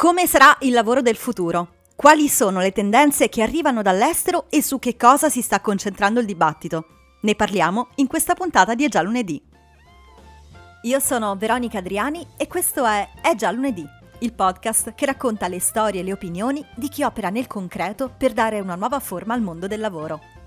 Come sarà il lavoro del futuro? Quali sono le tendenze che arrivano dall'estero e su che cosa si sta concentrando il dibattito? Ne parliamo in questa puntata di È già lunedì. Io sono Veronica Adriani e questo è È già lunedì, il podcast che racconta le storie e le opinioni di chi opera nel concreto per dare una nuova forma al mondo del lavoro.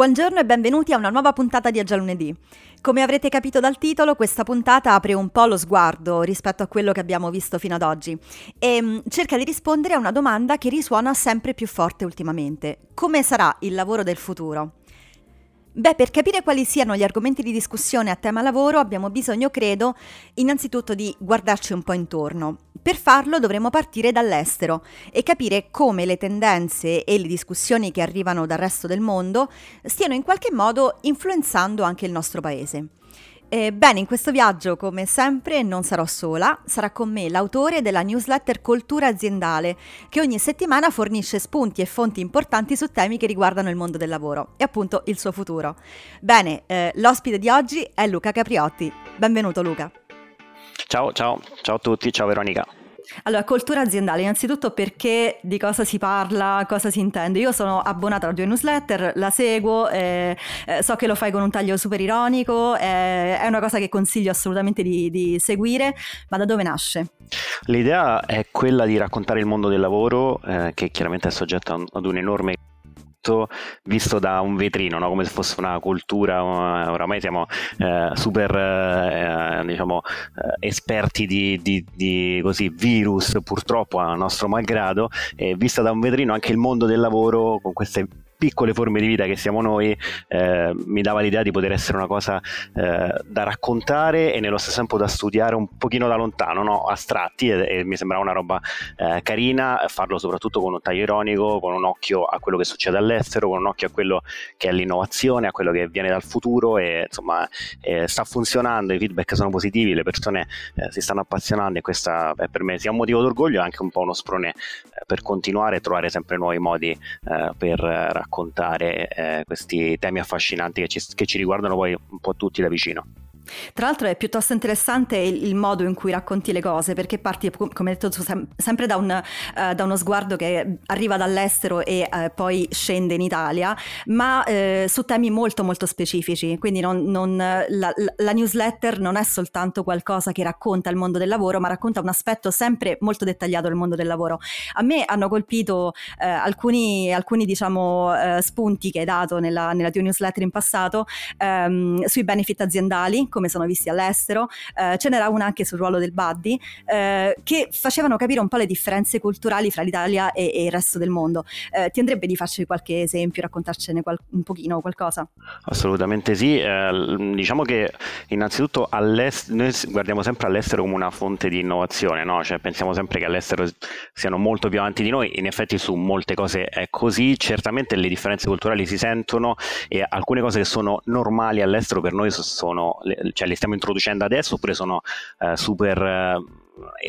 Buongiorno e benvenuti a una nuova puntata di Aggia Lunedì. Come avrete capito dal titolo, questa puntata apre un po' lo sguardo rispetto a quello che abbiamo visto fino ad oggi e mm, cerca di rispondere a una domanda che risuona sempre più forte ultimamente. Come sarà il lavoro del futuro? Beh, per capire quali siano gli argomenti di discussione a tema lavoro abbiamo bisogno, credo, innanzitutto di guardarci un po' intorno. Per farlo dovremo partire dall'estero e capire come le tendenze e le discussioni che arrivano dal resto del mondo stiano in qualche modo influenzando anche il nostro paese. Ebbene, in questo viaggio, come sempre, non sarò sola, sarà con me l'autore della newsletter Cultura aziendale, che ogni settimana fornisce spunti e fonti importanti su temi che riguardano il mondo del lavoro e appunto il suo futuro. Bene, eh, l'ospite di oggi è Luca Capriotti. Benvenuto Luca. Ciao, ciao, ciao a tutti, ciao Veronica. Allora, cultura aziendale, innanzitutto perché di cosa si parla, cosa si intende. Io sono abbonata alla tua newsletter, la seguo, eh, eh, so che lo fai con un taglio super ironico, eh, è una cosa che consiglio assolutamente di, di, seguire, ma da dove nasce? L'idea è quella di raccontare il mondo del lavoro, eh, che chiaramente è soggetto ad un enorme tutto visto da un vetrino, no? come se fosse una cultura, oramai siamo eh, super eh, diciamo, eh, esperti di, di, di così, virus purtroppo a nostro malgrado, e vista da un vetrino anche il mondo del lavoro con queste piccole forme di vita che siamo noi eh, mi dava l'idea di poter essere una cosa eh, da raccontare e nello stesso tempo da studiare un pochino da lontano, no? astratti e, e, mi sembrava una roba eh, carina farlo soprattutto con un taglio ironico, con un occhio a quello che succede all'estero, con un occhio a quello che è l'innovazione, a quello che viene dal futuro e insomma eh, sta funzionando, i feedback sono positivi, le persone eh, si stanno appassionando e questo è per me sia un motivo d'orgoglio e anche un po' uno sprone eh, per continuare e trovare sempre nuovi modi per raccontare raccontare eh, questi temi affascinanti che ci, che ci riguardano poi un po' tutti da vicino. Tra l'altro è piuttosto interessante il, il, modo in cui racconti le cose, perché parti, come hai detto tu, sem- sempre da, un, uh, da, uno sguardo che arriva dall'estero e uh, poi scende in Italia, ma uh, su temi molto molto specifici. Quindi non, non, la, la, newsletter non è soltanto qualcosa che racconta il mondo del lavoro, ma racconta un aspetto sempre molto dettagliato del mondo del lavoro. A me hanno colpito alcuni, alcuni diciamo, spunti che hai dato nella, nella, tua newsletter in passato um, sui benefit aziendali come sono visti all'estero, eh, ce n'era una anche sul ruolo del buddy, eh, che facevano capire un po' le differenze culturali fra l'Italia e, e il resto del mondo. Eh, ti andrebbe di farci qualche esempio, raccontarcene qual- un pochino qualcosa? Assolutamente sì, eh, diciamo che innanzitutto noi guardiamo sempre all'estero come una fonte di innovazione, no? cioè, pensiamo sempre che all'estero siano molto più avanti di noi, in effetti su molte cose è così, certamente le differenze culturali si sentono e alcune cose che sono normali all'estero per noi sono cioè le stiamo introducendo adesso oppure sono uh, super uh,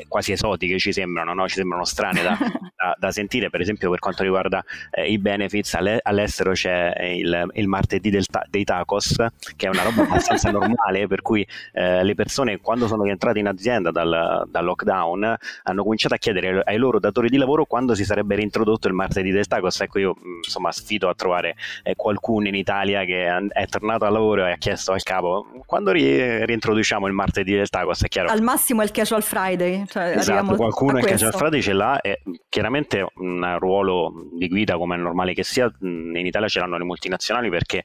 quasi esotiche ci sembrano, no? ci sembrano strane da, da, da, sentire, per esempio per quanto riguarda eh, i benefits, all'estero c'è il, il martedì ta- dei tacos, che è una roba abbastanza normale, per cui eh, le persone quando sono rientrate in azienda dal, dal, lockdown hanno cominciato a chiedere ai loro datori di lavoro quando si sarebbe reintrodotto il martedì del tacos, ecco io insomma sfido a trovare eh, qualcuno in Italia che è tornato al lavoro e ha chiesto al capo quando ri- reintroduciamo il martedì del tacos, è chiaro. Al massimo è il casual Friday Friday. Cioè esatto, qualcuno in Casual Friday ce l'ha e chiaramente un ruolo di guida come è normale che sia, in Italia ce l'hanno le multinazionali perché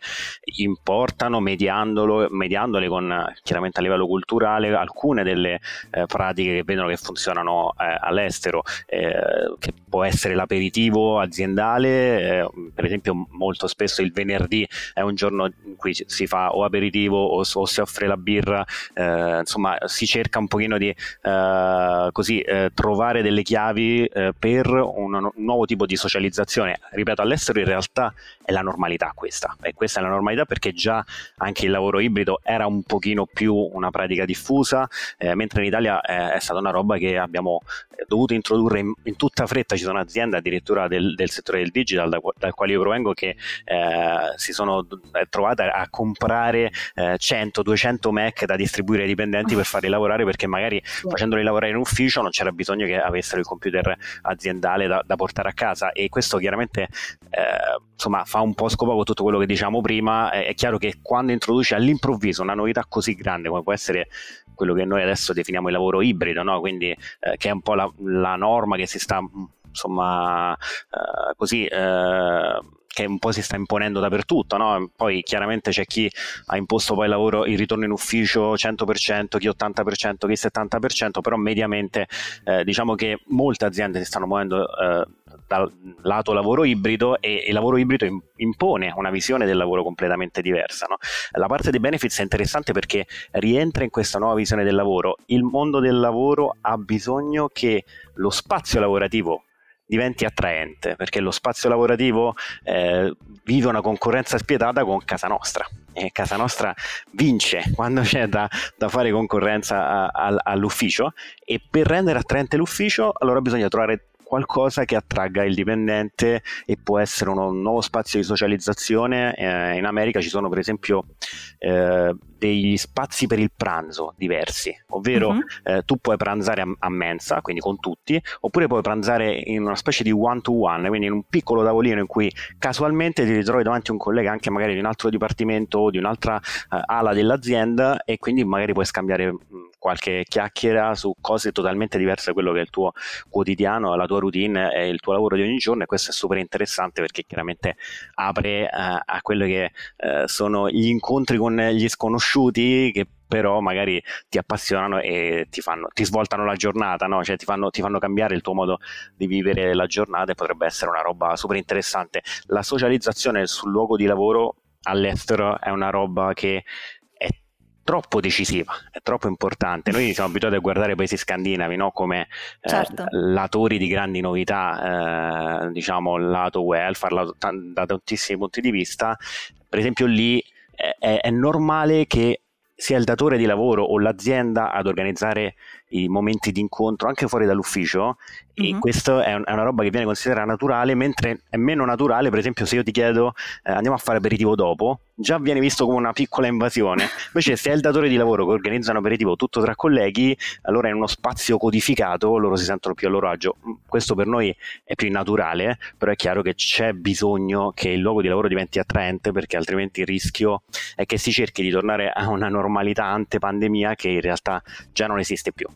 importano mediandole con chiaramente a livello culturale alcune delle eh, pratiche che vedono che funzionano eh, all'estero, eh, che può essere l'aperitivo aziendale, eh, per esempio molto spesso il venerdì è un giorno in cui si fa o aperitivo o, o si offre la birra, eh, insomma si cerca un pochino di eh, uh, così uh, trovare delle chiavi uh, per un, un, nuovo tipo di socializzazione. Ripeto, all'estero in realtà è la normalità questa, e questa è la normalità perché già anche il lavoro ibrido era un pochino più una pratica diffusa, eh, mentre in Italia eh, è stata una roba che abbiamo dovuto introdurre in, in, tutta fretta, ci sono aziende addirittura del, del settore del digital da, dal quale io provengo che eh, si sono trovate a comprare 100-200 Mac da distribuire ai dipendenti per farli lavorare perché magari facendoli lavorare in ufficio non c'era bisogno che avessero il computer aziendale da, da portare a casa e questo chiaramente eh, insomma fa un po' scopo con tutto quello che diciamo prima è, è chiaro che quando introduci all'improvviso una novità così grande come può essere quello che noi adesso definiamo il lavoro ibrido, no? quindi eh, che è un po' la, la, norma che si sta insomma eh, così eh, che un po' si sta imponendo dappertutto, no? poi chiaramente c'è chi ha imposto poi il lavoro, il ritorno in ufficio 100%, chi 80%, chi 70%, però mediamente eh, diciamo che molte aziende si stanno muovendo eh, dal lato lavoro ibrido e il lavoro ibrido impone una visione del lavoro completamente diversa. No? La parte dei benefits è interessante perché rientra in questa nuova visione del lavoro. Il mondo del lavoro ha bisogno che lo spazio lavorativo diventi attraente, perché lo spazio lavorativo eh, vive una concorrenza spietata con casa nostra. E casa nostra vince quando c'è da, da fare concorrenza a, a, all'ufficio. E per rendere attraente l'ufficio allora bisogna trovare qualcosa che attragga il dipendente e può essere uno, un nuovo spazio di socializzazione. Eh, in America ci sono per esempio eh, degli spazi per il pranzo diversi, ovvero uh-huh. eh, tu puoi pranzare a, a, mensa, quindi con tutti, oppure puoi pranzare in una specie di one to one, quindi in un piccolo tavolino in cui casualmente ti ritrovi davanti a un collega anche magari di un altro dipartimento o di un'altra eh, ala dell'azienda e quindi magari puoi scambiare mh, qualche chiacchiera su cose totalmente diverse da quello che è il tuo quotidiano, la tua routine e il tuo lavoro di ogni giorno e questo è super interessante perché chiaramente apre eh, a quelli che eh, sono gli incontri con gli sconosciuti che però magari ti appassionano e ti, fanno, ti svoltano la giornata, no? cioè ti fanno, ti fanno, cambiare il tuo modo di vivere la giornata e potrebbe essere una roba super interessante. La socializzazione sul luogo di lavoro all'estero è una roba che troppo decisiva, è troppo importante. Noi siamo abituati a guardare i paesi scandinavi no? come eh, certo. latori di grandi novità, eh, diciamo lato welfare, lato, da tantissimi punti di vista. Per esempio lì è, è normale che sia il datore di lavoro o l'azienda ad organizzare i momenti di incontro anche fuori dall'ufficio mm-hmm. e mhm. questo è, un, è, una roba che viene considerata naturale mentre è meno naturale per esempio se io ti chiedo eh, andiamo a fare aperitivo dopo già viene visto come una piccola invasione invece se è il datore di lavoro che organizza un aperitivo tutto tra colleghi allora in uno spazio codificato loro si sentono più a loro agio mm, questo per noi è più naturale però è chiaro che c'è bisogno che il luogo di lavoro diventi attraente perché altrimenti il rischio è che si cerchi di tornare a una normalità ante pandemia che in realtà già non esiste più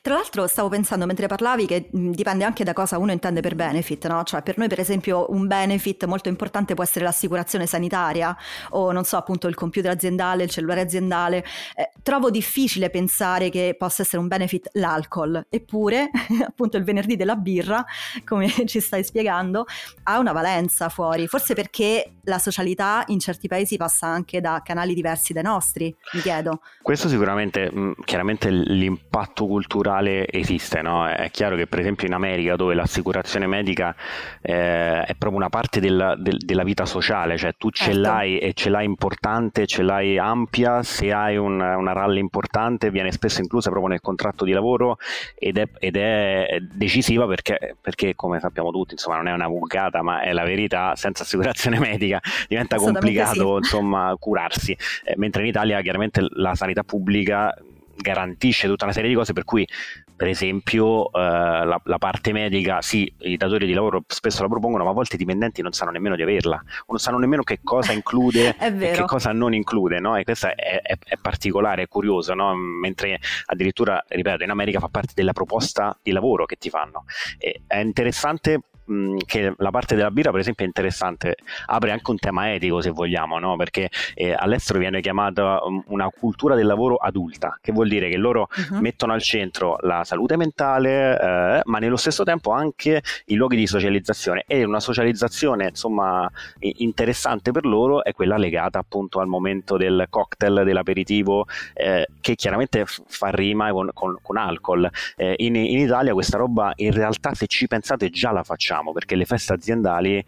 tra l'altro stavo pensando mentre parlavi che dipende anche da cosa uno intende per benefit, no? Cioè per noi per esempio un benefit molto importante può essere l'assicurazione sanitaria o non so appunto il computer aziendale, il cellulare aziendale. Eh, trovo difficile pensare che possa essere un benefit l'alcol, eppure appunto il venerdì della birra, come ci stai spiegando, ha una valenza fuori, forse perché la socialità in certi paesi passa anche da canali diversi dai nostri, mi chiedo. Questo sicuramente, chiaramente l'impatto culturale culturale esiste, no? È chiaro che per esempio in America dove l'assicurazione medica eh, è proprio una parte della, del, della, vita sociale, cioè tu ce certo. l'hai e ce l'hai importante, ce l'hai ampia, se hai un, una ralla importante viene spesso inclusa proprio nel contratto di lavoro ed è, ed è decisiva perché, perché, come sappiamo tutti, insomma non è una vulgata ma è la verità, senza assicurazione medica diventa complicato sì. insomma curarsi, eh, mentre in Italia chiaramente la sanità pubblica garantisce tutta una serie di cose per cui per esempio eh, la, la, parte medica sì, i datori di lavoro spesso la propongono ma a volte i dipendenti non sanno nemmeno di averla non sanno nemmeno che cosa include e che cosa non include no? e questo è, è, è particolare, è curioso no? mentre addirittura, ripeto, in America fa parte della proposta di lavoro che ti fanno e è interessante mh, che la parte della birra, per esempio, è interessante, apre anche un tema etico, se vogliamo, no? perché eh, all'estero viene chiamata una cultura del lavoro adulta, che vuol dire che loro uh-huh. mettono al centro la salute mentale, eh, ma nello stesso tempo anche i luoghi di socializzazione. E una socializzazione, insomma, interessante per loro è quella legata appunto al momento del cocktail, dell'aperitivo, eh, che chiaramente fa rima con, con, con alcol. Eh, in, in Italia questa roba in realtà se ci pensate già la facciamo perché le feste aziendali eh,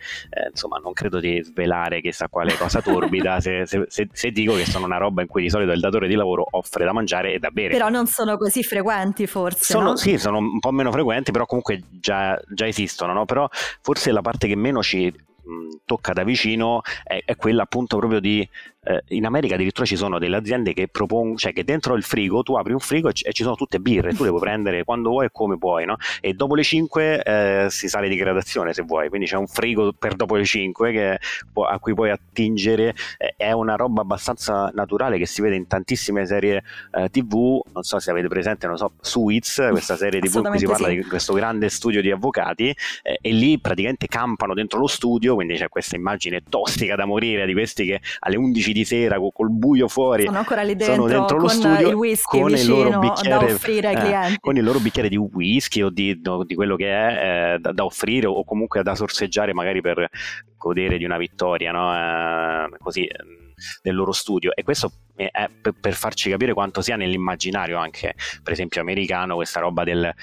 insomma non credo di svelare chissà quale cosa torbida se, se, se, se, dico che sono una roba in cui di solito il datore di lavoro offre da mangiare e da bere però non sono così frequenti forse sono, no? sì sono un po' meno frequenti però comunque già, già esistono no? però forse la parte che meno ci tocca da vicino è, è, quella appunto proprio di eh, in America addirittura ci sono delle aziende che propongono, cioè che dentro il frigo tu apri un frigo e, c- e, ci sono tutte birre, tu le puoi prendere quando vuoi e come vuoi, no? E dopo le 5 eh, si sale di gradazione se vuoi, quindi c'è un frigo per dopo le 5 che, a cui puoi attingere, eh, è una roba abbastanza naturale che si vede in tantissime serie eh, tv, non so se avete presente, non so, Suits, questa serie tv in cui si parla sì. di questo grande studio di avvocati eh, e lì praticamente campano dentro lo studio, quindi c'è questa immagine tossica da morire di questi che alle 11 di sera col buio fuori sono ancora lì dentro, dentro lo studio il whisky con il loro bicchiere, da offrire ai eh, clienti con il loro bicchiere di whisky o di, no, di quello che è eh, da, da, offrire o comunque da sorseggiare magari per godere di una vittoria no? eh, così del loro studio. E questo è per, farci capire quanto sia nell'immaginario anche per esempio americano questa roba del, eh,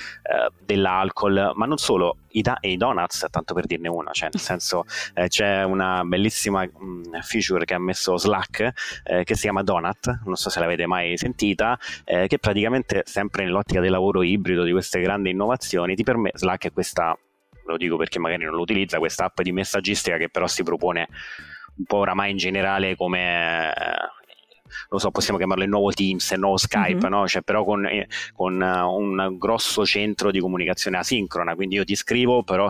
dell'alcol. Ma non solo i, da- i, donuts tanto per dirne una cioè nel senso eh, c'è una bellissima mh, mm, feature che ha messo Slack eh, che si chiama Donut non so se l'avete mai sentita eh, che praticamente sempre nell'ottica del lavoro ibrido di queste grandi innovazioni ti permette Slack è questa lo dico perché magari non lo utilizza questa app di messaggistica che però si propone un po' oramai in generale come lo so, possiamo chiamarlo il nuovo Teams, il nuovo Skype, mm-hmm. no? cioè, però con, eh, con uh, un grosso centro di comunicazione asincrona, quindi io ti scrivo, però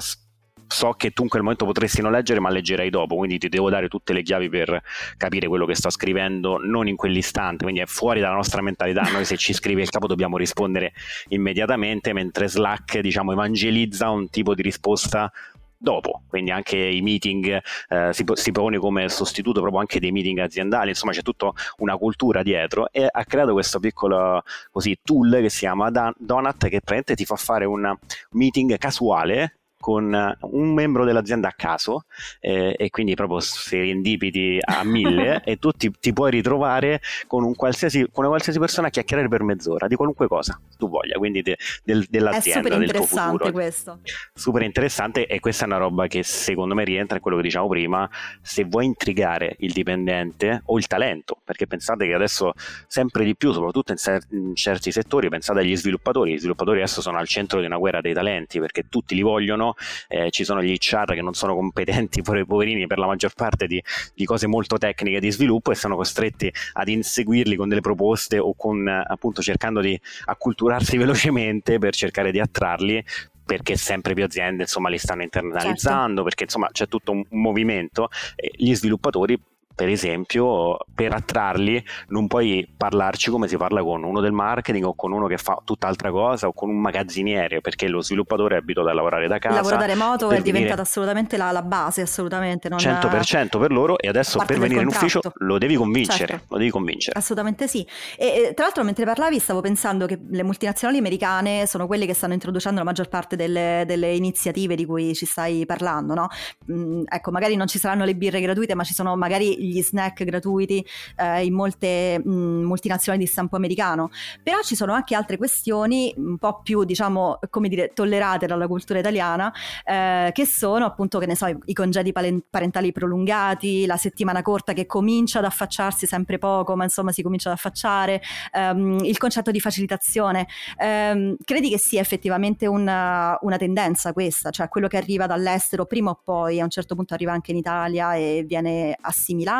so che tu in quel momento potresti non leggere, ma leggerai dopo, quindi ti devo dare tutte le chiavi per capire quello che sto scrivendo, non in quell'istante, quindi è fuori dalla nostra mentalità. Noi se ci scrive il capo dobbiamo rispondere immediatamente, mentre Slack, diciamo, evangelizza un tipo di risposta dopo, quindi anche i meeting eh, si, si, pone come sostituto proprio anche dei meeting aziendali, insomma c'è tutta una cultura dietro e ha creato questo piccolo così, tool che si chiama Donut che praticamente ti fa fare un meeting casuale con eh, un membro dell'azienda a caso eh, e quindi proprio serendipiti a mille e tu ti, ti, puoi ritrovare con, un qualsiasi, con una qualsiasi persona a chiacchierare per mezz'ora di qualunque cosa tu voglia, quindi de, del, dell'azienda, del tuo futuro. questo. Super interessante e questa è una roba che secondo me rientra in quello che diciamo prima, se vuoi intrigare il dipendente o il talento, perché pensate che adesso sempre di più, soprattutto in, ser- in certi settori, pensate agli sviluppatori, gli sviluppatori adesso sono al centro di una guerra dei talenti perché tutti li vogliono eh, ci sono gli HR che non sono competenti, pure poverini per la maggior parte di, di, cose molto tecniche di sviluppo e sono costretti ad inseguirli con delle proposte o con appunto cercando di acculturarsi velocemente per cercare di attrarli perché sempre più aziende insomma li stanno internalizzando, certo. perché insomma c'è tutto un, un movimento, e gli sviluppatori per esempio, per attrarli non puoi parlarci come si parla con uno del marketing o con uno che fa tutt'altra cosa o con un magazziniere, perché lo sviluppatore è abituato a lavorare da casa. Lavoro da remoto è diventata assolutamente la, la, base, assolutamente. Non 100% per loro e adesso per venire in ufficio lo devi convincere, certo. lo devi convincere. Assolutamente sì. E, tra l'altro mentre parlavi stavo pensando che le multinazionali americane sono quelle che stanno introducendo la maggior parte delle, delle iniziative di cui ci stai parlando, no? Mm, ecco, magari non ci saranno le birre gratuite, ma ci sono magari gli snack gratuiti eh, in molte mh, mm, multinazionali di stampo americano, però ci sono anche altre questioni un po' più, diciamo, come dire, tollerate dalla cultura italiana, eh, che sono appunto, che ne so, i, i congedi parentali prolungati, la settimana corta che comincia ad affacciarsi sempre poco, ma insomma si comincia ad affacciare, ehm, il concetto di facilitazione. Ehm, credi che sia effettivamente una, una tendenza questa, cioè quello che arriva dall'estero prima o poi a un certo punto arriva anche in Italia e viene assimilato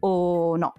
o no?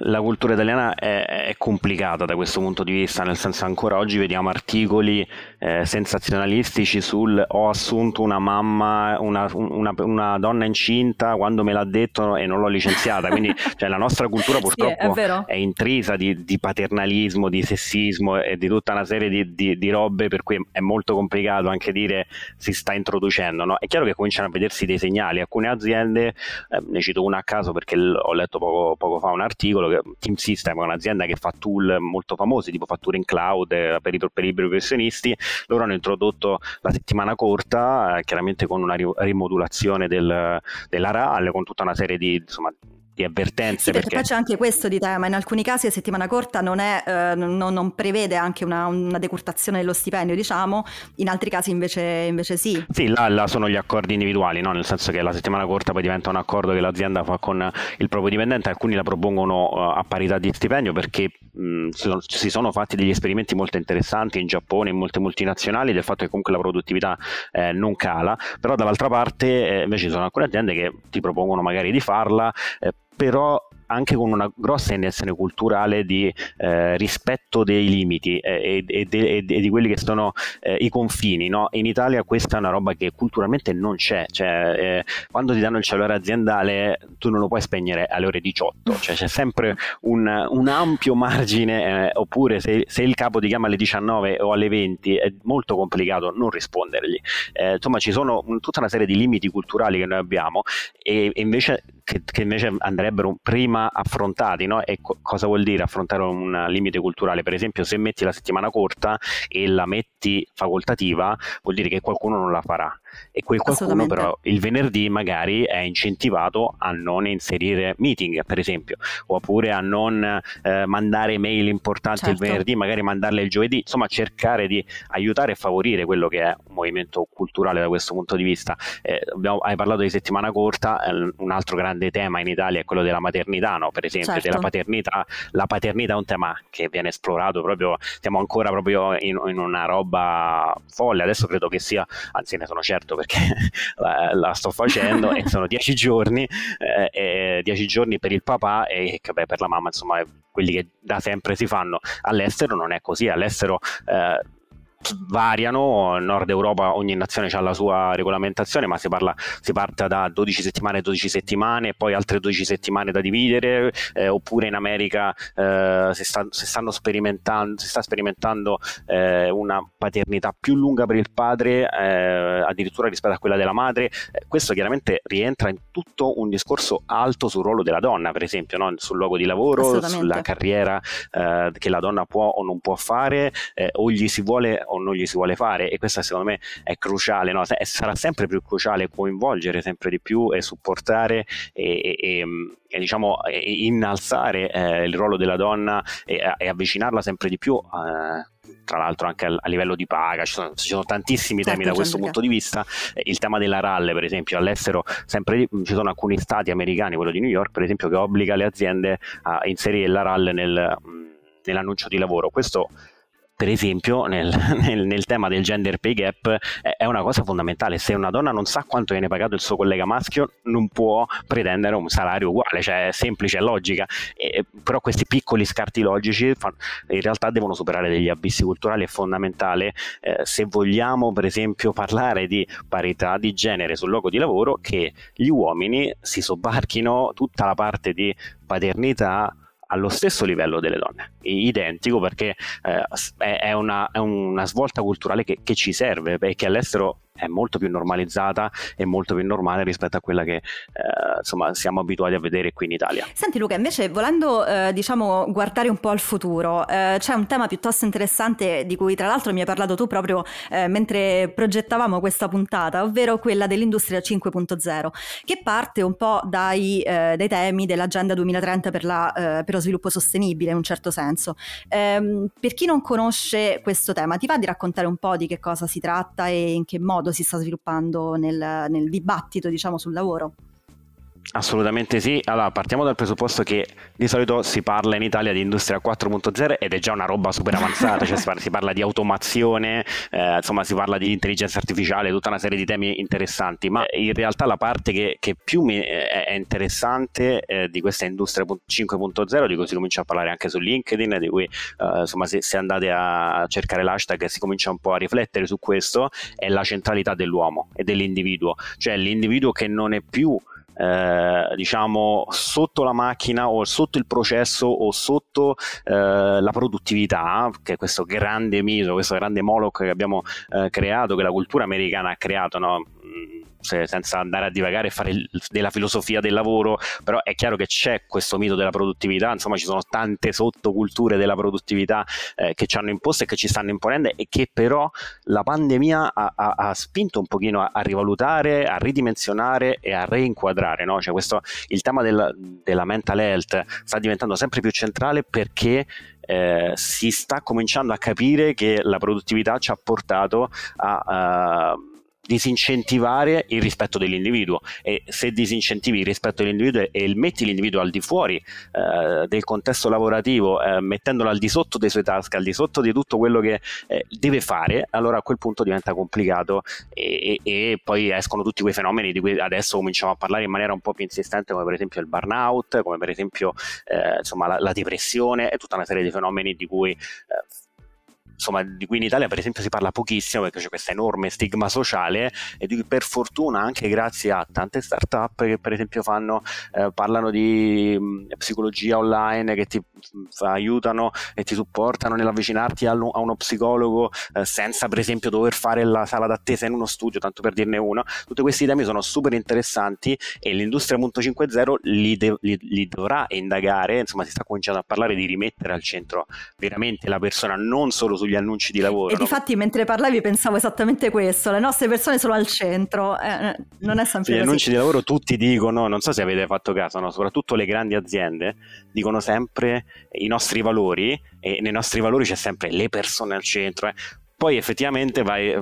La cultura italiana è, è, complicata da questo punto di vista, nel senso ancora oggi vediamo articoli eh, sensazionalistici sul ho assunto una mamma, una, una, una, donna incinta quando me l'ha detto e non l'ho licenziata, quindi cioè, la nostra cultura purtroppo sì, è, è, intrisa di, di, paternalismo, di sessismo e di tutta una serie di, di, di, robe per cui è molto complicato anche dire si sta introducendo. No? È chiaro che cominciano a vedersi dei segnali, alcune aziende, eh, ne cito una a caso perché l- ho letto poco, poco fa un articolo, che Team System è un'azienda che fa tool molto famosi, tipo fatture in cloud eh, per, i, per professionisti, loro hanno introdotto la settimana corta, eh, chiaramente con una rimodulazione del, della RAL, con tutta una serie di insomma, di avvertenze. Sì, perché, perché, poi c'è anche questo di tema, in alcuni casi la settimana corta non, è, eh, non, non prevede anche una, una, decurtazione dello stipendio, diciamo, in altri casi invece, invece sì. Sì, là, là, sono gli accordi individuali, no? nel senso che la settimana corta poi diventa un accordo che l'azienda fa con il proprio dipendente, alcuni la propongono uh, a parità di stipendio perché mh, si, sono, si, sono, fatti degli esperimenti molto interessanti in Giappone, in molte multinazionali, del fatto che comunque la produttività eh, non cala, però dall'altra parte eh, invece ci sono alcune aziende che ti propongono magari di farla eh, però anche con una grossa intenzione culturale di eh, rispetto dei limiti eh, e, e, e, di quelli che sono eh, i confini. No? In Italia questa è una roba che culturalmente non c'è, cioè, eh, quando ti danno il cellulare aziendale tu non lo puoi spegnere alle ore 18, cioè, c'è sempre un, un ampio margine, eh, oppure se, se, il capo ti chiama alle 19 o alle 20 è molto complicato non rispondergli. Eh, insomma ci sono tutta una serie di limiti culturali che noi abbiamo e, invece che, che, invece andrebbero prima affrontati. No? E co- cosa vuol dire affrontare un limite culturale? Per esempio, se metti la settimana corta e la metti facoltativa, vuol dire che qualcuno non la farà e quel qualcuno però il venerdì magari è incentivato a non inserire meeting per esempio oppure a non eh, mandare mail importanti certo. il venerdì magari mandarle il giovedì insomma cercare di aiutare e favorire quello che è un movimento culturale da questo punto di vista eh, abbiamo, hai parlato di settimana corta eh, un altro grande tema in Italia è quello della maternità no? per esempio certo. della paternità la paternità è un tema che viene esplorato proprio siamo ancora proprio in, in una roba folle adesso credo che sia anzi ne sono certo certo perché la, la, sto facendo e sono dieci giorni, eh, dieci giorni per il papà e beh, per la mamma, insomma, quelli che da sempre si fanno. All'estero non è così, all'estero... Eh, variano, in Nord Europa ogni nazione ha la sua regolamentazione, ma si, parla, si parte da 12 settimane a 12 settimane e poi altre 12 settimane da dividere, eh, oppure in America eh, si, sta, si, stanno sperimentando, si sta sperimentando eh, una paternità più lunga per il padre, eh, addirittura rispetto a quella della madre. Eh, questo chiaramente rientra in tutto un discorso alto sul ruolo della donna, per esempio, no? sul luogo di lavoro, sulla carriera eh, che la donna può o non può fare, o gli si vuole o non gli si vuole fare e questo secondo me è cruciale, no? sarà sempre più cruciale coinvolgere sempre di più e supportare e, e, e diciamo innalzare eh, il ruolo della donna e, e avvicinarla sempre di più eh, tra l'altro anche a, livello di paga, ci sono, ci sono tantissimi certo, temi da questo punto di vista. Il tema della RAL, per esempio, all'estero sempre ci sono alcuni stati americani, quello di New York, per esempio, che obbliga le aziende a inserire la RAL nel, nell'annuncio di lavoro. Questo per esempio nel, nel, nel, tema del gender pay gap è una cosa fondamentale. Se una donna non sa quanto viene pagato il suo collega maschio non può pretendere un salario uguale cioè è semplice, è logica. E, però questi piccoli scarti logici in realtà devono superare degli abissi culturali è fondamentale. Eh, se vogliamo per esempio parlare di parità di genere sul luogo di lavoro che gli uomini si sobbarchino tutta la parte di paternità allo stesso livello delle donne, identico perché eh, è, una, è, una, svolta culturale che, che ci serve perché all'estero è molto più normalizzata e molto più normale rispetto a quella che eh, insomma siamo abituati a vedere qui in Italia. Senti Luca, invece volendo eh, diciamo guardare un po' al futuro, eh, c'è un tema piuttosto interessante di cui tra l'altro mi hai parlato tu proprio eh, mentre progettavamo questa puntata, ovvero quella dell'industria 5.0, che parte un po' dai, eh, dai temi dell'agenda 2030 per, la, eh, per, lo sviluppo sostenibile in un certo senso. Ehm, per chi non conosce questo tema, ti va di raccontare un po' di che cosa si tratta e in che modo si sta sviluppando nel, nel dibattito diciamo, sul lavoro? Assolutamente sì. Allora, partiamo dal presupposto che di solito si parla in Italia di industria 4.0 ed è già una roba super avanzata, cioè si parla, si parla di automazione, eh, insomma si parla di intelligenza artificiale, tutta una serie di temi interessanti, ma in realtà la parte che, che più mi è interessante eh, di questa industria 5.0, di cui si comincia a parlare anche su LinkedIn, di cui eh, insomma se, se andate a cercare l'hashtag si comincia un po' a riflettere su questo, è la centralità dell'uomo e dell'individuo, cioè l'individuo che non è più eh, diciamo sotto la macchina o sotto il processo o sotto eh, la produttività, che è questo grande mito, questo grande Moloch che abbiamo eh, creato, che la cultura americana ha creato, no? Se, senza andare a divagare e fare il, della filosofia del lavoro, però è chiaro che c'è questo mito della produttività, insomma ci sono tante sottoculture della produttività eh, che ci hanno imposto e che ci stanno imponendo e che però la pandemia ha, ha, ha spinto un pochino a, a, rivalutare, a ridimensionare e a reinquadrare, no? cioè questo, il tema del, della mental health sta diventando sempre più centrale perché eh, si sta cominciando a capire che la produttività ci ha portato a... Uh, disincentivare il rispetto dell'individuo. E se disincentivi il rispetto dell'individuo e metti l'individuo al di fuori eh, del contesto lavorativo eh, mettendolo al di sotto dei suoi task al di sotto di tutto quello che eh, deve fare allora a quel punto diventa complicato e, e, e, poi escono tutti quei fenomeni di cui adesso cominciamo a parlare in maniera un po' più insistente come per esempio il burnout come per esempio eh, insomma la, la, depressione e tutta una serie di fenomeni di cui eh, insomma, di cui in Italia per esempio si parla pochissimo perché c'è questo enorme stigma sociale e di cui per fortuna anche grazie a tante start-up che per esempio fanno, eh, parlano di mh, mm, psicologia online che ti aiutano e ti supportano nell'avvicinarti a, uno psicologo eh, senza per esempio dover fare la sala d'attesa in uno studio, tanto per dirne uno. Tutti questi temi sono super interessanti e l'industria 1.5.0 li, de- li, li dovrà indagare, insomma si sta cominciando a parlare di rimettere al centro veramente la persona non solo sugli annunci di lavoro. E no? difatti mentre parlavi pensavo esattamente questo, le nostre persone sono al centro, eh, eh non è sempre Gli annunci di lavoro tutti dicono, non so se avete fatto caso, no? soprattutto le grandi aziende, dicono sempre i nostri valori e nei nostri valori c'è sempre le persone al centro. Eh. Poi effettivamente vai,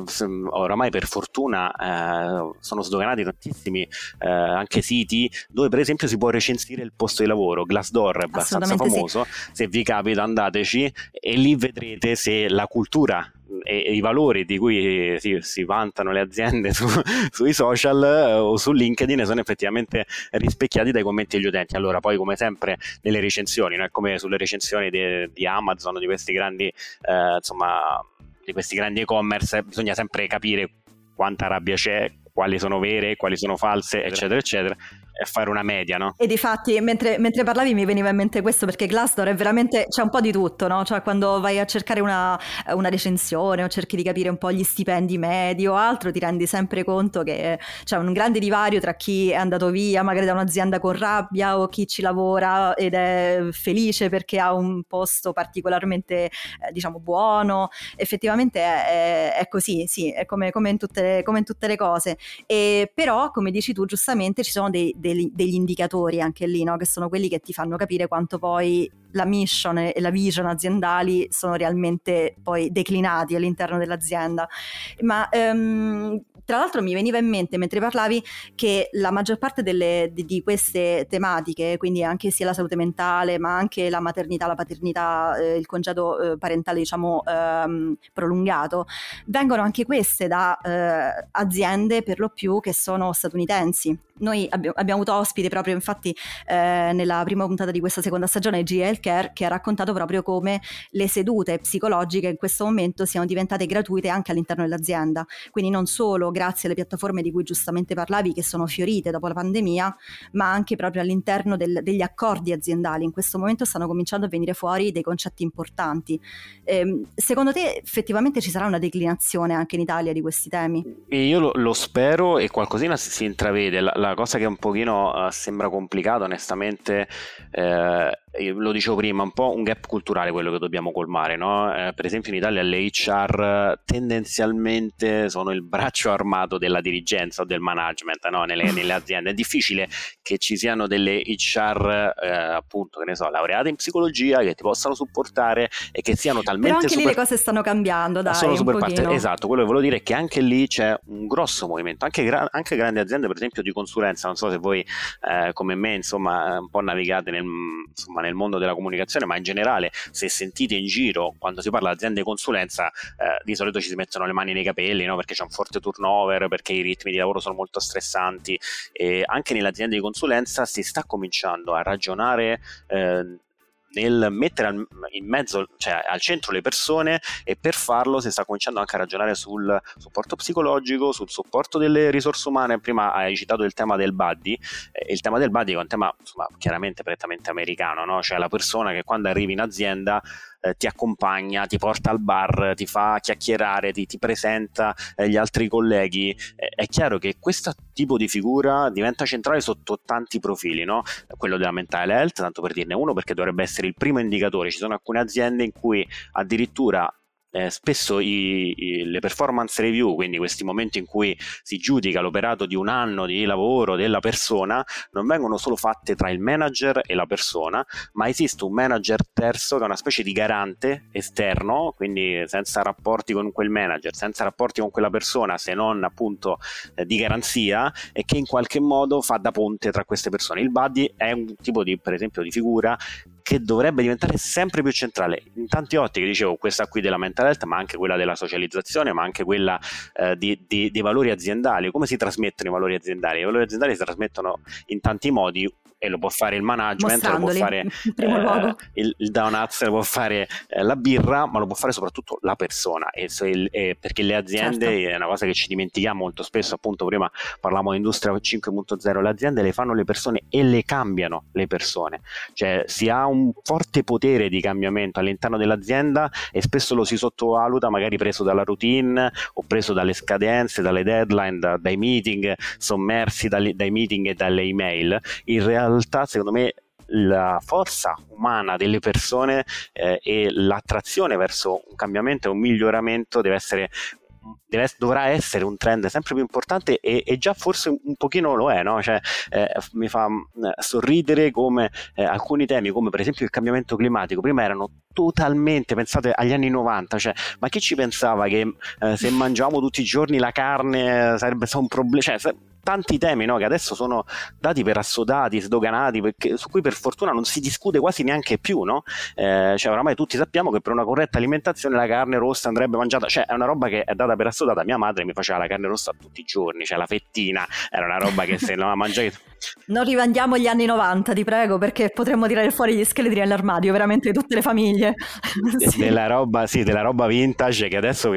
oramai per fortuna eh, sono sdoganati tantissimi eh, anche siti dove per esempio si può recensire il posto di lavoro. Glassdoor è abbastanza famoso, sì. se vi capita andateci e lì vedrete se la cultura e, e i valori di cui si, si vantano le aziende su, sui social eh, o su LinkedIn sono effettivamente rispecchiati dai commenti degli utenti. Allora, poi come sempre nelle recensioni, non è come sulle recensioni di, di Amazon, di questi grandi, eh, insomma, di questi grandi e-commerce, bisogna sempre capire quanta rabbia c'è, quali sono vere, quali sono false, eccetera, eccetera e fare una media, no? E di fatti, mentre, mentre, parlavi mi veniva in mente questo perché Glassdoor è veramente, c'è un po' di tutto, no? Cioè quando vai a cercare una, una recensione o cerchi di capire un po' gli stipendi medi o altro, ti rendi sempre conto che c'è un grande divario tra chi è andato via magari da un'azienda con rabbia o chi ci lavora ed è felice perché ha un posto particolarmente, eh, diciamo, buono. Effettivamente è, è, è così, sì, è come, come, in tutte, come, in tutte, le cose. E, però, come dici tu, giustamente ci sono dei, dei degli, degli indicatori anche lì, no? che sono quelli che ti fanno capire quanto poi la mission e la vision aziendali sono realmente poi declinati all'interno dell'azienda. Ma um, tra l'altro mi veniva in mente mentre parlavi che la maggior parte delle, di, di, queste tematiche, quindi anche sia la salute mentale, ma anche la maternità, la paternità, eh, il congedo eh, parentale diciamo ehm, prolungato, vengono anche queste da eh, aziende per lo più che sono statunitensi noi abbiamo, abbiamo avuto ospite proprio infatti eh, nella prima puntata di questa seconda stagione G Healthcare che ha raccontato proprio come le sedute psicologiche in questo momento siano diventate gratuite anche all'interno dell'azienda. Quindi non solo grazie alle piattaforme di cui giustamente parlavi che sono fiorite dopo la pandemia, ma anche proprio all'interno del, degli accordi aziendali. In questo momento stanno cominciando a venire fuori dei concetti importanti. Eh, secondo te effettivamente ci sarà una declinazione anche in Italia di questi temi? Io lo, lo spero e qualcosina si, si intravede. La, la la cosa che un pochino uh, sembra complicata onestamente eh, lo dicevo prima, un po' un gap culturale quello che dobbiamo colmare, no? eh, per esempio in Italia le HR tendenzialmente sono il braccio armato della dirigenza o del management no? nelle, nelle, aziende, è difficile che ci siano delle HR eh, appunto, che ne so, laureate in psicologia che ti possano supportare e che siano talmente... Però anche super... lì le cose stanno cambiando, dai, sono super Esatto, quello che volevo dire è che anche lì c'è un grosso movimento, anche, gra- anche grandi aziende per esempio di consulenza consulenza, non so se voi eh, come me insomma un po' navigate nel, insomma, nel, mondo della comunicazione, ma in generale se sentite in giro quando si parla di aziende di consulenza eh, di solito ci si mettono le mani nei capelli no? perché c'è un forte turnover, perché i ritmi di lavoro sono molto stressanti e anche nelle aziende di consulenza si sta cominciando a ragionare eh, nel mettere in mezzo, cioè al centro le persone e per farlo si sta cominciando anche a ragionare sul supporto psicologico, sul supporto delle risorse umane. Prima hai citato il tema del buddy, eh, il tema del buddy è un tema insomma, chiaramente prettamente americano, no? cioè la persona che quando arrivi in azienda eh, ti accompagna, ti porta al bar, ti fa chiacchierare, ti, ti presenta eh, gli altri colleghi. Eh, è chiaro che questo tipo di figura diventa centrale sotto tanti profili, no? quello della mental health, tanto per dirne uno, perché dovrebbe essere il primo indicatore. Ci sono alcune aziende in cui addirittura eh, spesso i, i, le performance review, quindi questi momenti in cui si giudica l'operato di un anno di lavoro della persona, non vengono solo fatte tra il manager e la persona, ma esiste un manager terzo che è una specie di garante esterno, quindi senza rapporti con quel manager, senza rapporti con quella persona, se non appunto eh, di garanzia, e che in qualche modo fa da ponte tra queste persone. Il buddy è un tipo di, per esempio, di figura che dovrebbe diventare sempre più centrale in tante ottiche, dicevo questa qui della mental health, ma anche quella della socializzazione, ma anche quella eh, di, di, dei valori aziendali. Come si trasmettono i valori aziendali? I valori aziendali si trasmettono in tanti modi e lo può fare il management, lo può fare eh, il, il donuts, lo può fare eh, la birra, ma lo può fare soprattutto la persona. E, il, e perché le aziende, certo. è una cosa che ci dimentichiamo molto spesso, appunto prima parlavamo di industria 5.0, le aziende le fanno le persone e le cambiano le persone. Cioè si ha un forte potere di cambiamento all'interno dell'azienda e spesso lo si sottovaluta, magari preso dalla routine o preso dalle scadenze, dalle deadline, da, dai meeting, sommersi dai, dai meeting e dalle email. In realtà realtà secondo me la forza umana delle persone eh, e l'attrazione verso un cambiamento e un miglioramento deve essere Deve, dovrà essere un trend sempre più importante e, e già forse un, pochino lo è, no? cioè, eh, mi fa eh, sorridere come eh, alcuni temi, come per esempio il cambiamento climatico, prima erano totalmente, pensate agli anni 90, cioè, ma chi ci pensava che eh, se mangiamo tutti i giorni la carne sarebbe stato un problema, cioè, tanti temi no, che adesso sono dati per assodati, sdoganati, perché, su cui per fortuna non si discute quasi neanche più, no? eh, cioè oramai tutti sappiamo che per una corretta alimentazione la carne rossa andrebbe mangiata, cioè è una roba che è data per assodata, mia madre mi faceva la carne rossa tutti i giorni, cioè la fettina era una roba che se non la mangiavi... Non rivandiamo gli anni 90, ti prego, perché potremmo tirare fuori gli scheletri nell'armadio, veramente di tutte le famiglie. sì. Della roba, sì, della roba vintage che adesso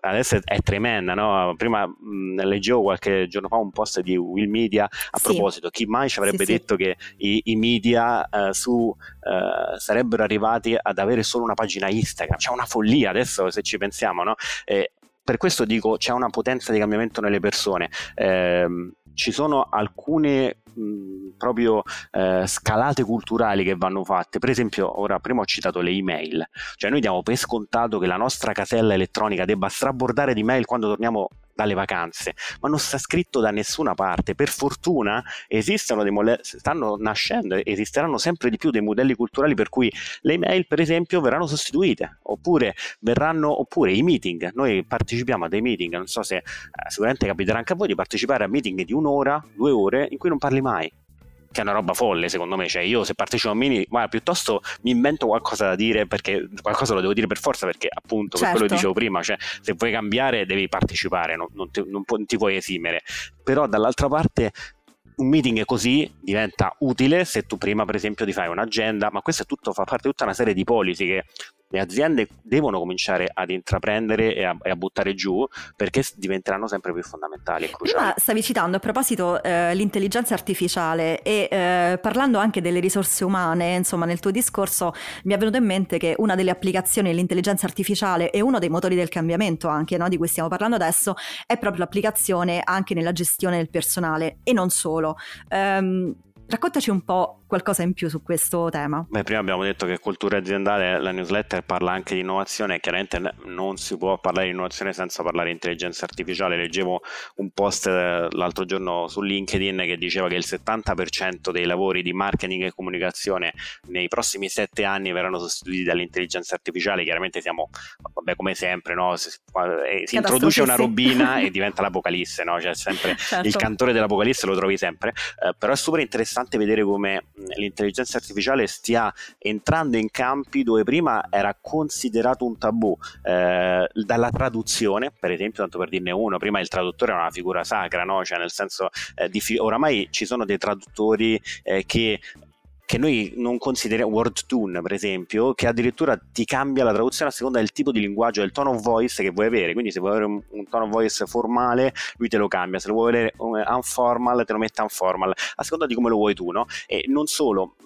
adesso è, è tremenda, no? Prima mh, leggevo qualche giorno fa un post di Will Media a sì. proposito, chi mai ci avrebbe sì, detto sì. che i, i media uh, su, uh, sarebbero arrivati ad avere solo una pagina Instagram, c'è una follia adesso se ci pensiamo, no? Eh, per questo dico c'è una potenza di cambiamento nelle persone. Eh, ci sono alcune mh, proprio eh, scalate culturali che vanno fatte. Per esempio, ora prima ho citato le email, cioè noi diamo per scontato che la nostra casella elettronica debba strabordare di mail quando torniamo dalle vacanze, ma non sta scritto da nessuna parte. Per fortuna esistono dei modelli, stanno nascendo, esisteranno sempre di più dei modelli culturali per cui le email, per esempio, verranno sostituite, oppure verranno, oppure i meeting. Noi partecipiamo a dei meeting, non so se eh, sicuramente capiterà anche a voi di partecipare a meeting di un'ora, due ore, in cui non parli mai che è una roba folle secondo me, cioè io se partecipo a mini, guarda, piuttosto mi invento qualcosa da dire perché qualcosa lo devo dire per forza perché appunto, certo. per quello che certo. dicevo prima, cioè se vuoi cambiare devi partecipare, non, non, ti, non, non ti puoi esimere, però dall'altra parte un meeting così diventa utile se tu prima per esempio ti fai un'agenda, ma questo è tutto, fa parte di tutta una serie di policy che le aziende devono cominciare ad intraprendere e a, e a, buttare giù perché diventeranno sempre più fondamentali e cruciali. Prima stavi citando a proposito eh, l'intelligenza artificiale e eh, parlando anche delle risorse umane, insomma nel tuo discorso mi è venuto in mente che una delle applicazioni dell'intelligenza artificiale e uno dei motori del cambiamento anche no, di cui stiamo parlando adesso è proprio l'applicazione anche nella gestione del personale e non solo. Um, raccontaci un po' qualcosa in più su questo tema. Beh, prima abbiamo detto che cultura aziendale, la newsletter parla anche di innovazione chiaramente non si può parlare di innovazione senza parlare di intelligenza artificiale. Leggevo un post eh, l'altro giorno su LinkedIn che diceva che il 70% dei lavori di marketing e comunicazione nei prossimi sette anni verranno sostituiti dall'intelligenza artificiale. Chiaramente siamo, vabbè, come sempre, no? si, eh, si introduce una robina e diventa l'apocalisse, no? Cioè, sempre certo. il cantore dell'apocalisse lo trovi sempre. Eh, però è super interessante vedere come l'intelligenza artificiale stia entrando in campi dove prima era considerato un tabù. Eh, dalla traduzione, per esempio, tanto per dirne uno, prima il traduttore era una figura sacra, no? Cioè, nel senso, eh, di, oramai ci sono dei traduttori eh, che che noi non consideriamo WordTune per esempio che addirittura ti cambia la traduzione a seconda del tipo di linguaggio del tone of voice che vuoi avere quindi se vuoi avere un, un tone of voice formale lui te lo cambia se lo vuoi avere unformal te lo mette unformal a seconda di come lo vuoi tu no? e non solo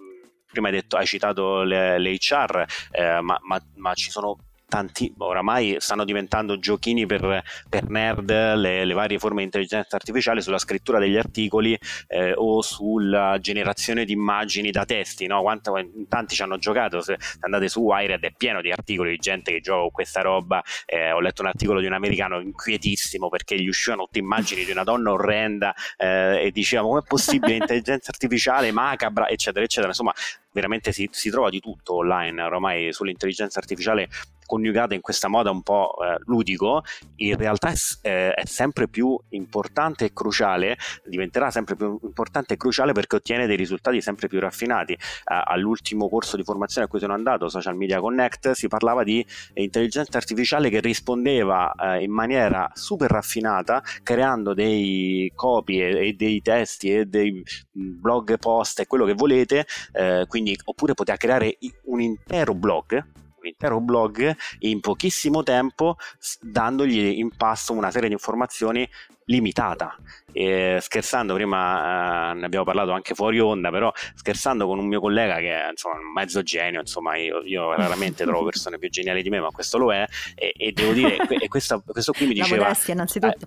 prima hai detto hai citato le, le HR eh, ma, ma, ma ci sono tanti, oramai stanno diventando giochini per, per nerd le, le, varie forme di intelligenza artificiale sulla scrittura degli articoli eh, o sulla generazione di immagini da testi, no? Quanto, tanti ci hanno giocato, se andate su Wired è pieno di articoli di gente che gioca con questa roba, eh, ho letto un articolo di un americano inquietissimo perché gli uscivano tutte immagini di una donna orrenda eh, e diceva come è possibile intelligenza artificiale macabra eccetera eccetera, insomma veramente si, si, trova di tutto online ormai sull'intelligenza artificiale coniugata in questa moda un po' eh, ludico, in realtà è, eh, è, sempre più importante e cruciale, diventerà sempre più importante e cruciale perché ottiene dei risultati sempre più raffinati. Eh, all'ultimo corso di formazione a cui sono andato, Social Media Connect, si parlava di intelligenza artificiale che rispondeva eh, in maniera super raffinata, creando dei copy e, dei testi e dei blog post e quello che volete, eh, quindi oppure poteva creare un intero blog blog in pochissimo tempo dandogli in pasto una serie di informazioni limitata. E scherzando, prima eh, ne abbiamo parlato anche fuori onda, però scherzando con un mio collega che è insomma, un mezzo genio, insomma io, io raramente trovo persone più geniali di me, ma questo lo è, e, e devo dire, e questo, questo qui mi diceva, modestia,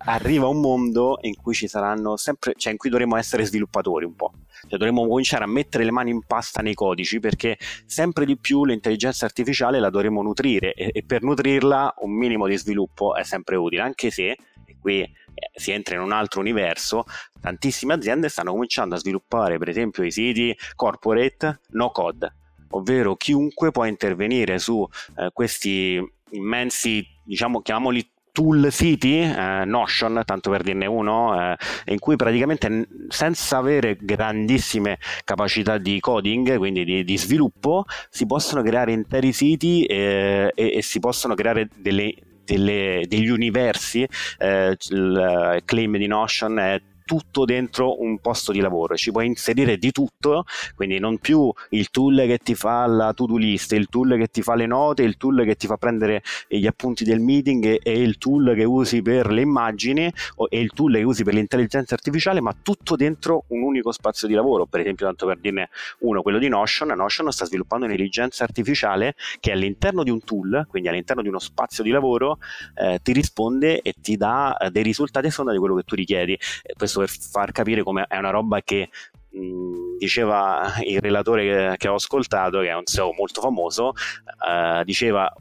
arriva un mondo in cui ci saranno sempre, cioè in cui dovremo essere sviluppatori un po', cioè dovremmo cominciare a mettere le mani in pasta nei codici perché sempre di più l'intelligenza artificiale la dovremo nutrire e, e per nutrirla un minimo di sviluppo è sempre utile, anche se, e qui si entra in un altro universo, tantissime aziende stanno cominciando a sviluppare per esempio i siti corporate no code, ovvero chiunque può intervenire su eh, questi immensi, diciamo, chiamiamoli tool siti, eh, Notion, tanto per dirne uno, eh, in cui praticamente senza avere grandissime capacità di coding, quindi di, di sviluppo, si possono creare interi siti eh, e, e, si possono creare delle delle, degli universi, eh, il claim di Notion è tutto dentro un posto di lavoro, ci puoi inserire di tutto, quindi non più il tool che ti fa la to-do list, il tool che ti fa le note, il tool che ti fa prendere gli appunti del meeting e il tool che usi per le immagini e il tool che usi per l'intelligenza artificiale, ma tutto dentro un unico spazio di lavoro. Per esempio, tanto per dirne uno, quello di Notion, Notion sta sviluppando un'intelligenza artificiale che all'interno di un tool, quindi all'interno di uno spazio di lavoro, eh, ti risponde e ti dà eh, dei risultati a seconda di quello che tu richiedi. Questo questo per far capire come è una roba che mh, diceva il relatore che, che, ho ascoltato, che è un SEO molto famoso, uh, diceva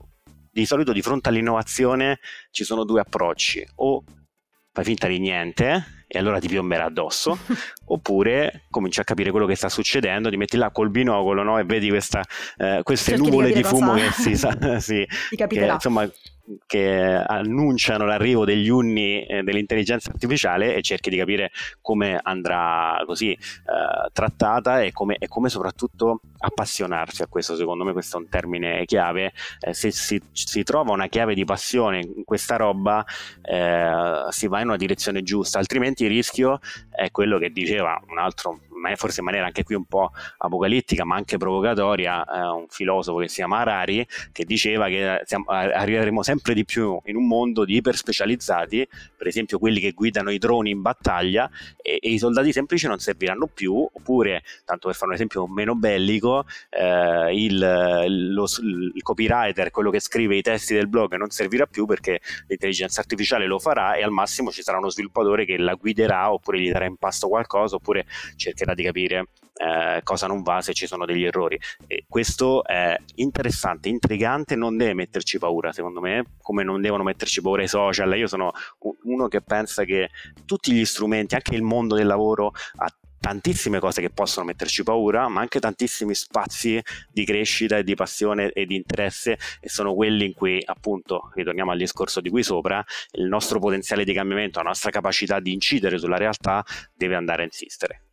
di solito di fronte all'innovazione ci sono due approcci, o fai finta di niente e allora ti piomberà addosso, oppure cominci a capire quello che sta succedendo, ti metti là col binocolo no? e vedi questa, eh, queste Cerchi nuvole di, di fumo che si, sa, sì, che, insomma che annunciano l'arrivo degli unni eh, dell'intelligenza artificiale e cerchi di capire come andrà così eh, trattata e come, e come, soprattutto appassionarsi a questo. Secondo me questo è un termine chiave. Eh, se si, si, trova una chiave di passione in questa roba eh, si va in una direzione giusta, altrimenti il rischio è quello che diceva un altro forse in maniera anche qui un po' apocalittica ma anche provocatoria, eh, un filosofo che si chiama Harari, che diceva che siamo, arriveremo sempre di più in un mondo di iperspecializzati, per esempio quelli che guidano i droni in battaglia, e, e i soldati semplici non serviranno più, oppure, tanto per fare un esempio meno bellico, eh, il, lo, il copywriter, quello che scrive i testi del blog, non servirà più perché l'intelligenza artificiale lo farà e al massimo ci sarà uno sviluppatore che la guiderà oppure gli darà in pasto qualcosa oppure cercherà cercherà di capire eh, cosa non va se ci sono degli errori. E questo è interessante, intrigante, non deve metterci paura secondo me, come non devono metterci paura i social. Io sono uno che pensa che tutti gli strumenti, anche il mondo del lavoro, ha tantissime cose che possono metterci paura, ma anche tantissimi spazi di crescita e di passione e di interesse e sono quelli in cui appunto, ritorniamo al discorso di qui sopra, il nostro potenziale di cambiamento, la nostra capacità di incidere sulla realtà deve andare a insistere.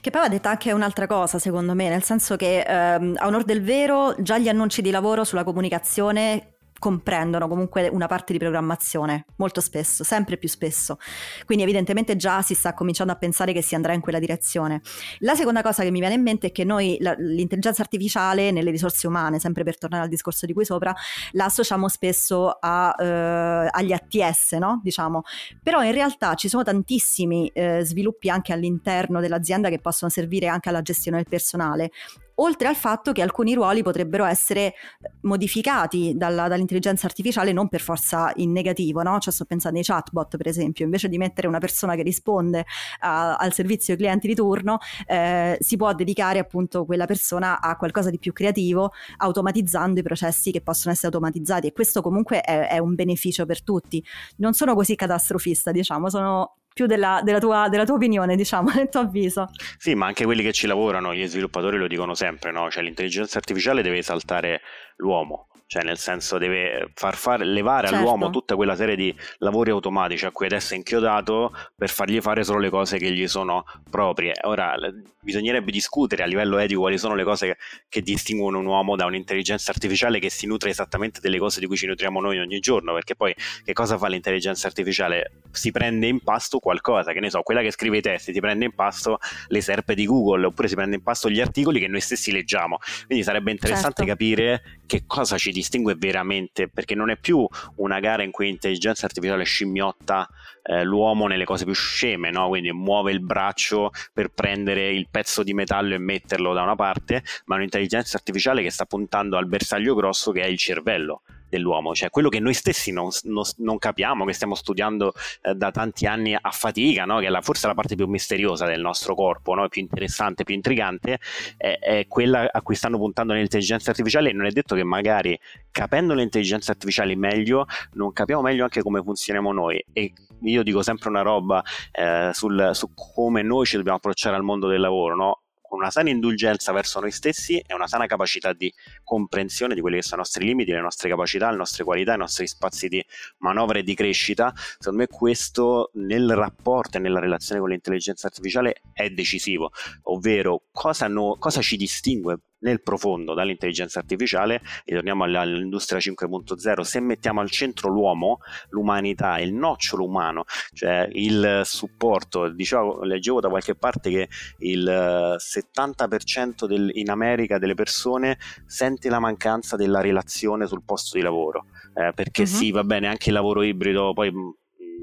Che poi va detta anche un'altra cosa, secondo me, nel senso che ehm, a onor del vero già gli annunci di lavoro sulla comunicazione comprendono comunque una parte di programmazione, molto spesso, sempre più spesso. Quindi evidentemente già si sta cominciando a pensare che si andrà in quella direzione. La seconda cosa che mi viene in mente è che noi la, l'intelligenza artificiale nelle risorse umane, sempre per tornare al discorso di qui sopra, la associamo spesso a, eh, agli ATS, no? diciamo. Però in realtà ci sono tantissimi eh, sviluppi anche all'interno dell'azienda che possono servire anche alla gestione del personale oltre al fatto che alcuni ruoli potrebbero essere modificati dalla, dall'intelligenza artificiale non per forza in negativo, no? Cioè sto pensando ai chatbot per esempio, invece di mettere una persona che risponde a, al servizio ai clienti di turno, eh, si può dedicare appunto quella persona a qualcosa di più creativo, automatizzando i processi che possono essere automatizzati e questo comunque è, è un beneficio per tutti. Non sono così catastrofista, diciamo, sono più della, della, tua, della, tua, opinione, diciamo, nel tuo avviso. Sì, ma anche quelli che ci lavorano, gli sviluppatori lo dicono sempre, no? Cioè l'intelligenza artificiale deve esaltare l'uomo, cioè nel senso deve far fare, levare certo. all'uomo tutta quella serie di lavori automatici a cui adesso è inchiodato per fargli fare solo le cose che gli sono proprie. Ora bisognerebbe discutere a livello etico quali sono le cose che, che distinguono un uomo da un'intelligenza artificiale che si nutre esattamente delle cose di cui ci nutriamo noi ogni giorno, perché poi che cosa fa l'intelligenza artificiale? Si prende in pasto qualcosa, che ne so, quella che scrive i testi, si prende in pasto le serpe di Google, oppure si prende in pasto gli articoli che noi stessi leggiamo. Quindi sarebbe interessante certo. capire che cosa ci distingue veramente, perché non è più una gara in cui l'intelligenza artificiale scimmiotta eh, l'uomo nelle cose più sceme, no? quindi muove il braccio per prendere il pezzo di metallo e metterlo da una parte, ma un'intelligenza artificiale che sta puntando al bersaglio grosso che è il cervello dell'uomo, cioè quello che noi stessi non, non, non capiamo, che stiamo studiando eh, da tanti anni a fatica, no? che è la, forse la parte più misteriosa del nostro corpo, no? più interessante, più intrigante, è, è, quella a cui stanno puntando l'intelligenza artificiale e non è detto che magari capendo le intelligenze artificiali meglio non capiamo meglio anche come funzioniamo noi e io dico sempre una roba eh, sul, su come noi ci dobbiamo approcciare al mondo del lavoro, no? Con una sana indulgenza verso noi stessi e una sana capacità di comprensione di quelli che sono i nostri limiti, le nostre capacità, le nostre qualità, i nostri spazi di manovra e di crescita, secondo me questo nel rapporto e nella relazione con l'intelligenza artificiale è decisivo, ovvero cosa, no, cosa ci distingue nel profondo dall'intelligenza artificiale, e torniamo all'industria 5.0, se mettiamo al centro l'uomo, l'umanità, il nocciolo umano, cioè il supporto, dicevo, leggevo da qualche parte che il 70% del, in America delle persone sente la mancanza della relazione sul posto di lavoro, eh, perché uh-huh. sì, va bene, anche il lavoro ibrido, poi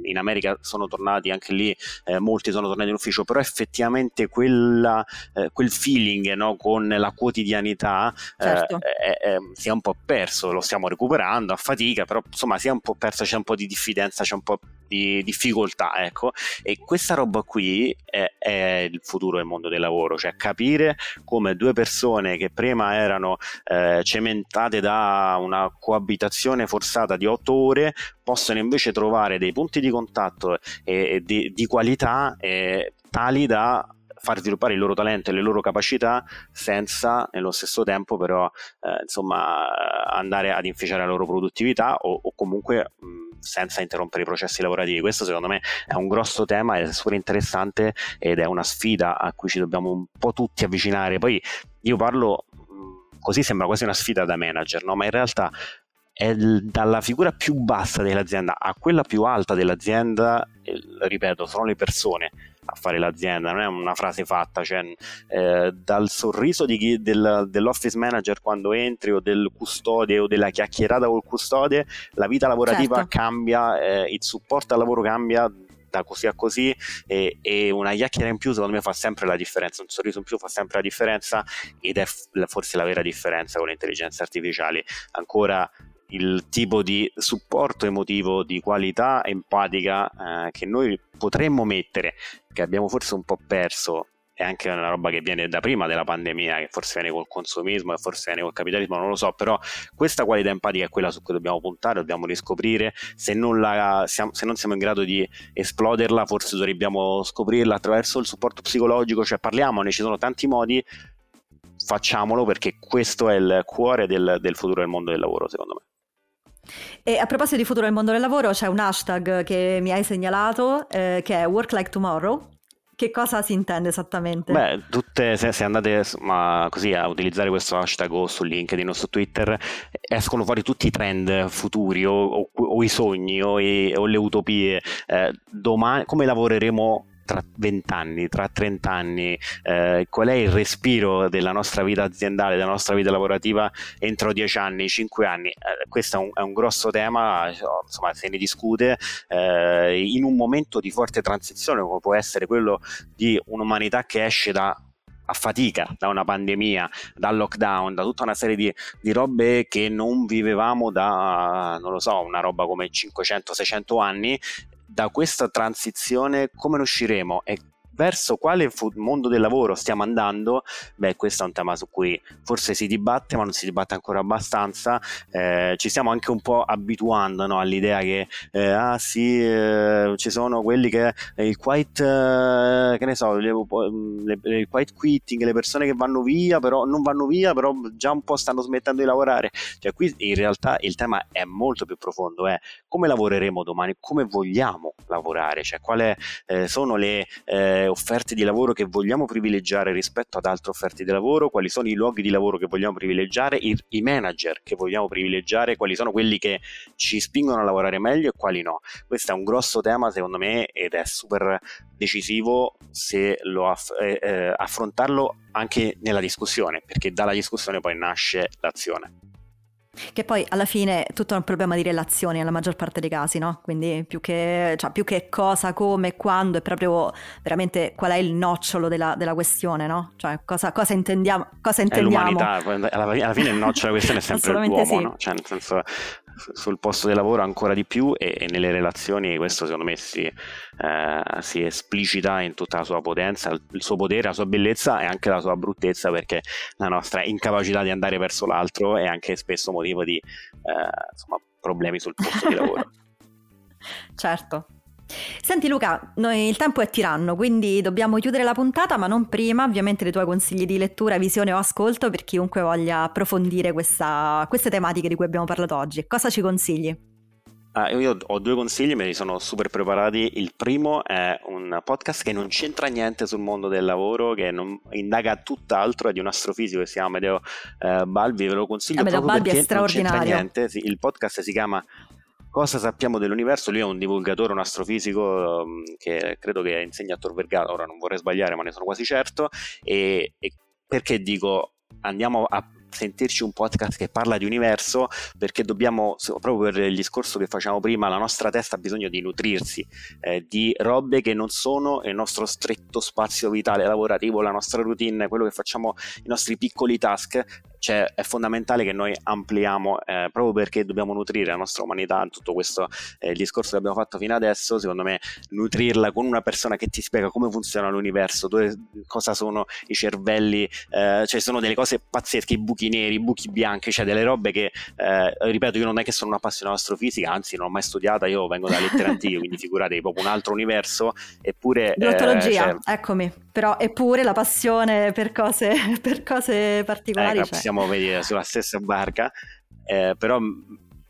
in America sono tornati anche lì, eh, molti sono tornati in ufficio, però effettivamente quella, eh, quel feeling no, con la quotidianità eh, certo. si è un po' perso, lo stiamo recuperando a fatica, però insomma si è un po' perso, c'è un po' di diffidenza, c'è un po' di difficoltà, ecco, e questa roba qui è, è il futuro del mondo del lavoro, cioè capire come due persone che prima erano eh, cementate da una coabitazione forzata di otto ore possono invece trovare dei punti di contatto e, e di, di, qualità tali da far sviluppare il loro talento e le loro capacità senza nello stesso tempo però eh, insomma andare ad inficiare la loro produttività o, o comunque mh, senza interrompere i processi lavorativi. Questo secondo me è un grosso tema, è super interessante ed è una sfida a cui ci dobbiamo un po' tutti avvicinare. Poi io parlo così sembra quasi una sfida da manager, no? ma in realtà è dalla figura più bassa dell'azienda a quella più alta dell'azienda, ripeto, sono le persone a fare l'azienda, non è una frase fatta, cioè eh, dal sorriso chi, del, dell'office manager quando entri o del custode o della chiacchierata col custode, la vita lavorativa certo. cambia, eh, il supporto al lavoro cambia da così a così e, e, una chiacchiera in più secondo me fa sempre la differenza, un sorriso in più fa sempre la differenza ed è f- forse la vera differenza con le intelligenze artificiali. Ancora il tipo di supporto emotivo di qualità empatica eh, che noi potremmo mettere, che abbiamo forse un po' perso. È anche una roba che viene da prima della pandemia, che forse viene col consumismo, che forse viene col capitalismo, non lo so, però questa qualità empatica è quella su cui dobbiamo puntare, dobbiamo riscoprire, se non, la, se non siamo in grado di esploderla, forse dobbiamo scoprirla attraverso il supporto psicologico, cioè parliamone, ci sono tanti modi, facciamolo perché questo è il cuore del, del futuro del mondo del lavoro, secondo me. E a proposito di futuro del mondo del lavoro, c'è un hashtag che mi hai segnalato eh, che è Work Like Tomorrow. Che cosa si intende esattamente? Beh, tutte, se, se andate ma, così a utilizzare questo hashtag o su LinkedIn o su Twitter, escono fuori tutti i trend futuri o, o, o i sogni o, i, o le utopie. Eh, domani, come lavoreremo tra 20 anni, tra 30 anni, eh, qual è il respiro della nostra vita aziendale, della nostra vita lavorativa entro 10 anni, 5 anni? Eh, questo è un, è un, grosso tema, insomma, se ne discute eh, in un momento di forte transizione come può essere quello di un'umanità che esce da a fatica da una pandemia, dal lockdown, da tutta una serie di, di, robe che non vivevamo da, non lo so, una roba come 500-600 anni da questa transizione come ne usciremo? E verso quale mondo del lavoro stiamo andando, beh, questo è un tema su cui forse si dibatte, ma non si dibatte ancora abbastanza. Eh, ci stiamo anche un po' abituando no, all'idea che, eh, ah sì, eh, ci sono quelli che eh, il quiet, eh, che ne so, le, le, il quiet quitting, le persone che vanno via, però non vanno via, però già un po' stanno smettendo di lavorare. Cioè, qui in realtà il tema è molto più profondo, è come lavoreremo domani, come vogliamo lavorare, cioè quali eh, sono le offerte di lavoro che vogliamo privilegiare rispetto ad altre offerte di lavoro, quali sono i luoghi di lavoro che vogliamo privilegiare, i, i manager che vogliamo privilegiare, quali sono quelli che ci spingono a lavorare meglio e quali no. Questo è un grosso tema secondo me ed è super decisivo se lo aff- eh, eh, affrontarlo anche nella discussione, perché dalla discussione poi nasce l'azione. Che poi alla fine è tutto un problema di relazioni nella maggior parte dei casi, no? Quindi più che, cioè, più che cosa, come, quando, è proprio veramente qual è il nocciolo della, della questione, no? Cioè cosa, cosa intendiamo. Cosa intendiamo. È l'umanità, alla, alla fine il nocciolo della questione è sempre l'uomo, sì. no? Cioè nel senso sul posto di lavoro ancora di più e, e nelle relazioni questo secondo me si, eh, si, esplicita in tutta la sua potenza, il suo potere, la sua bellezza e anche la sua bruttezza perché la nostra incapacità di andare verso l'altro è anche spesso motivo di eh, insomma, problemi sul posto di lavoro. certo. Senti Luca, noi, il tempo è tiranno, quindi dobbiamo chiudere la puntata, ma non prima, ovviamente, dei tuoi consigli di lettura, visione o ascolto per chiunque voglia approfondire questa, queste tematiche di cui abbiamo parlato oggi. Cosa ci consigli? Ah, io ho due consigli, me li sono super preparati. Il primo è un podcast che non c'entra niente sul mondo del lavoro, che non, indaga tutt'altro, è di un astrofisico che si chiama Amedeo eh, Balbi, ve lo consiglio Amedeo proprio Balbi è niente. Sì, il podcast si chiama Cosa sappiamo dell'universo? Lui è un divulgatore, un astrofisico um, che credo che insegna a Tor Vergata, ora non vorrei sbagliare ma ne sono quasi certo, e, e perché dico andiamo a sentirci un podcast che parla di universo? Perché dobbiamo, proprio per il discorso che facciamo prima, la nostra testa ha bisogno di nutrirsi eh, di robe che non sono il nostro stretto spazio vitale lavorativo, la nostra routine, quello che facciamo, i nostri piccoli task cioè, è fondamentale che noi ampliamo eh, proprio perché dobbiamo nutrire la nostra umanità, tutto questo eh, discorso che abbiamo fatto fino adesso, secondo me nutrirla con una persona che ti spiega come funziona l'universo, dove, cosa sono i cervelli, eh, cioè sono delle cose pazzesche, i buchi neri, i buchi bianchi, cioè delle robe che, eh, ripeto, io non è che sono un appassionato astrofisica, anzi non l'ho mai studiata, io vengo da lettere antiche, quindi figuratevi, proprio un altro universo, eppure... Glottologia, eh, cioè, eccomi, però eppure la passione per cose, per cose particolari. Ecco, cioè siamo vedi, sulla stessa barca, eh, però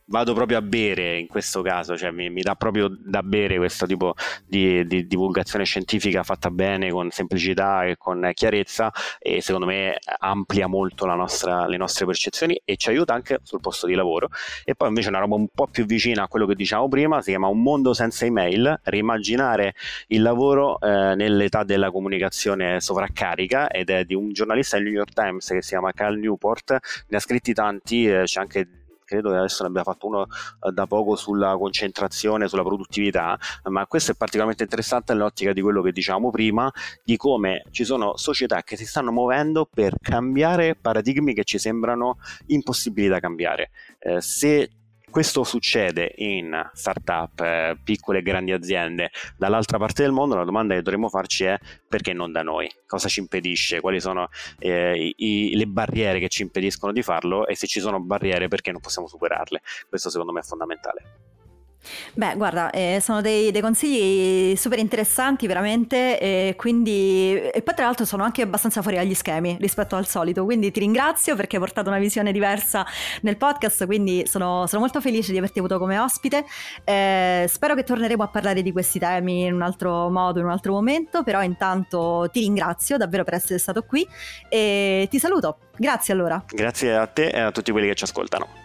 vado proprio a bere in questo caso, cioè mi, mi dà proprio da bere questo tipo di, di, divulgazione scientifica fatta bene, con semplicità e con chiarezza e secondo me amplia molto nostra, le nostre percezioni e ci aiuta anche sul posto di lavoro. E poi invece una roba un po' più vicina a quello che diciamo prima, si chiama Un mondo senza email, rimmaginare il lavoro eh, nell'età della comunicazione sovraccarica ed è di un giornalista del New York Times che si chiama Cal Newport, ne ha scritti tanti, eh, c'è anche credo che adesso ne abbia fatto uno eh, da poco sulla concentrazione, sulla produttività, ma questo è particolarmente interessante nell'ottica di quello che dicevamo prima, di come ci sono società che si stanno muovendo per cambiare paradigmi che ci sembrano impossibili da cambiare. Eh, se Questo succede in startup, eh, piccole e grandi aziende dall'altra parte del mondo, la domanda che dovremmo farci è perché non da noi? Cosa ci impedisce? Quali sono eh, i, le barriere che ci impediscono di farlo e se ci sono barriere perché non possiamo superarle? Questo secondo me è fondamentale. Beh, guarda, eh, sono dei, dei, consigli super interessanti veramente e quindi e poi tra l'altro sono anche abbastanza fuori dagli schemi rispetto al solito, quindi ti ringrazio perché hai portato una visione diversa nel podcast, quindi sono, sono molto felice di averti avuto come ospite. Eh, spero che torneremo a parlare di questi temi in un altro modo, in un altro momento, però intanto ti ringrazio davvero per essere stato qui e ti saluto. Grazie allora. Grazie a te e a tutti quelli che ci ascoltano.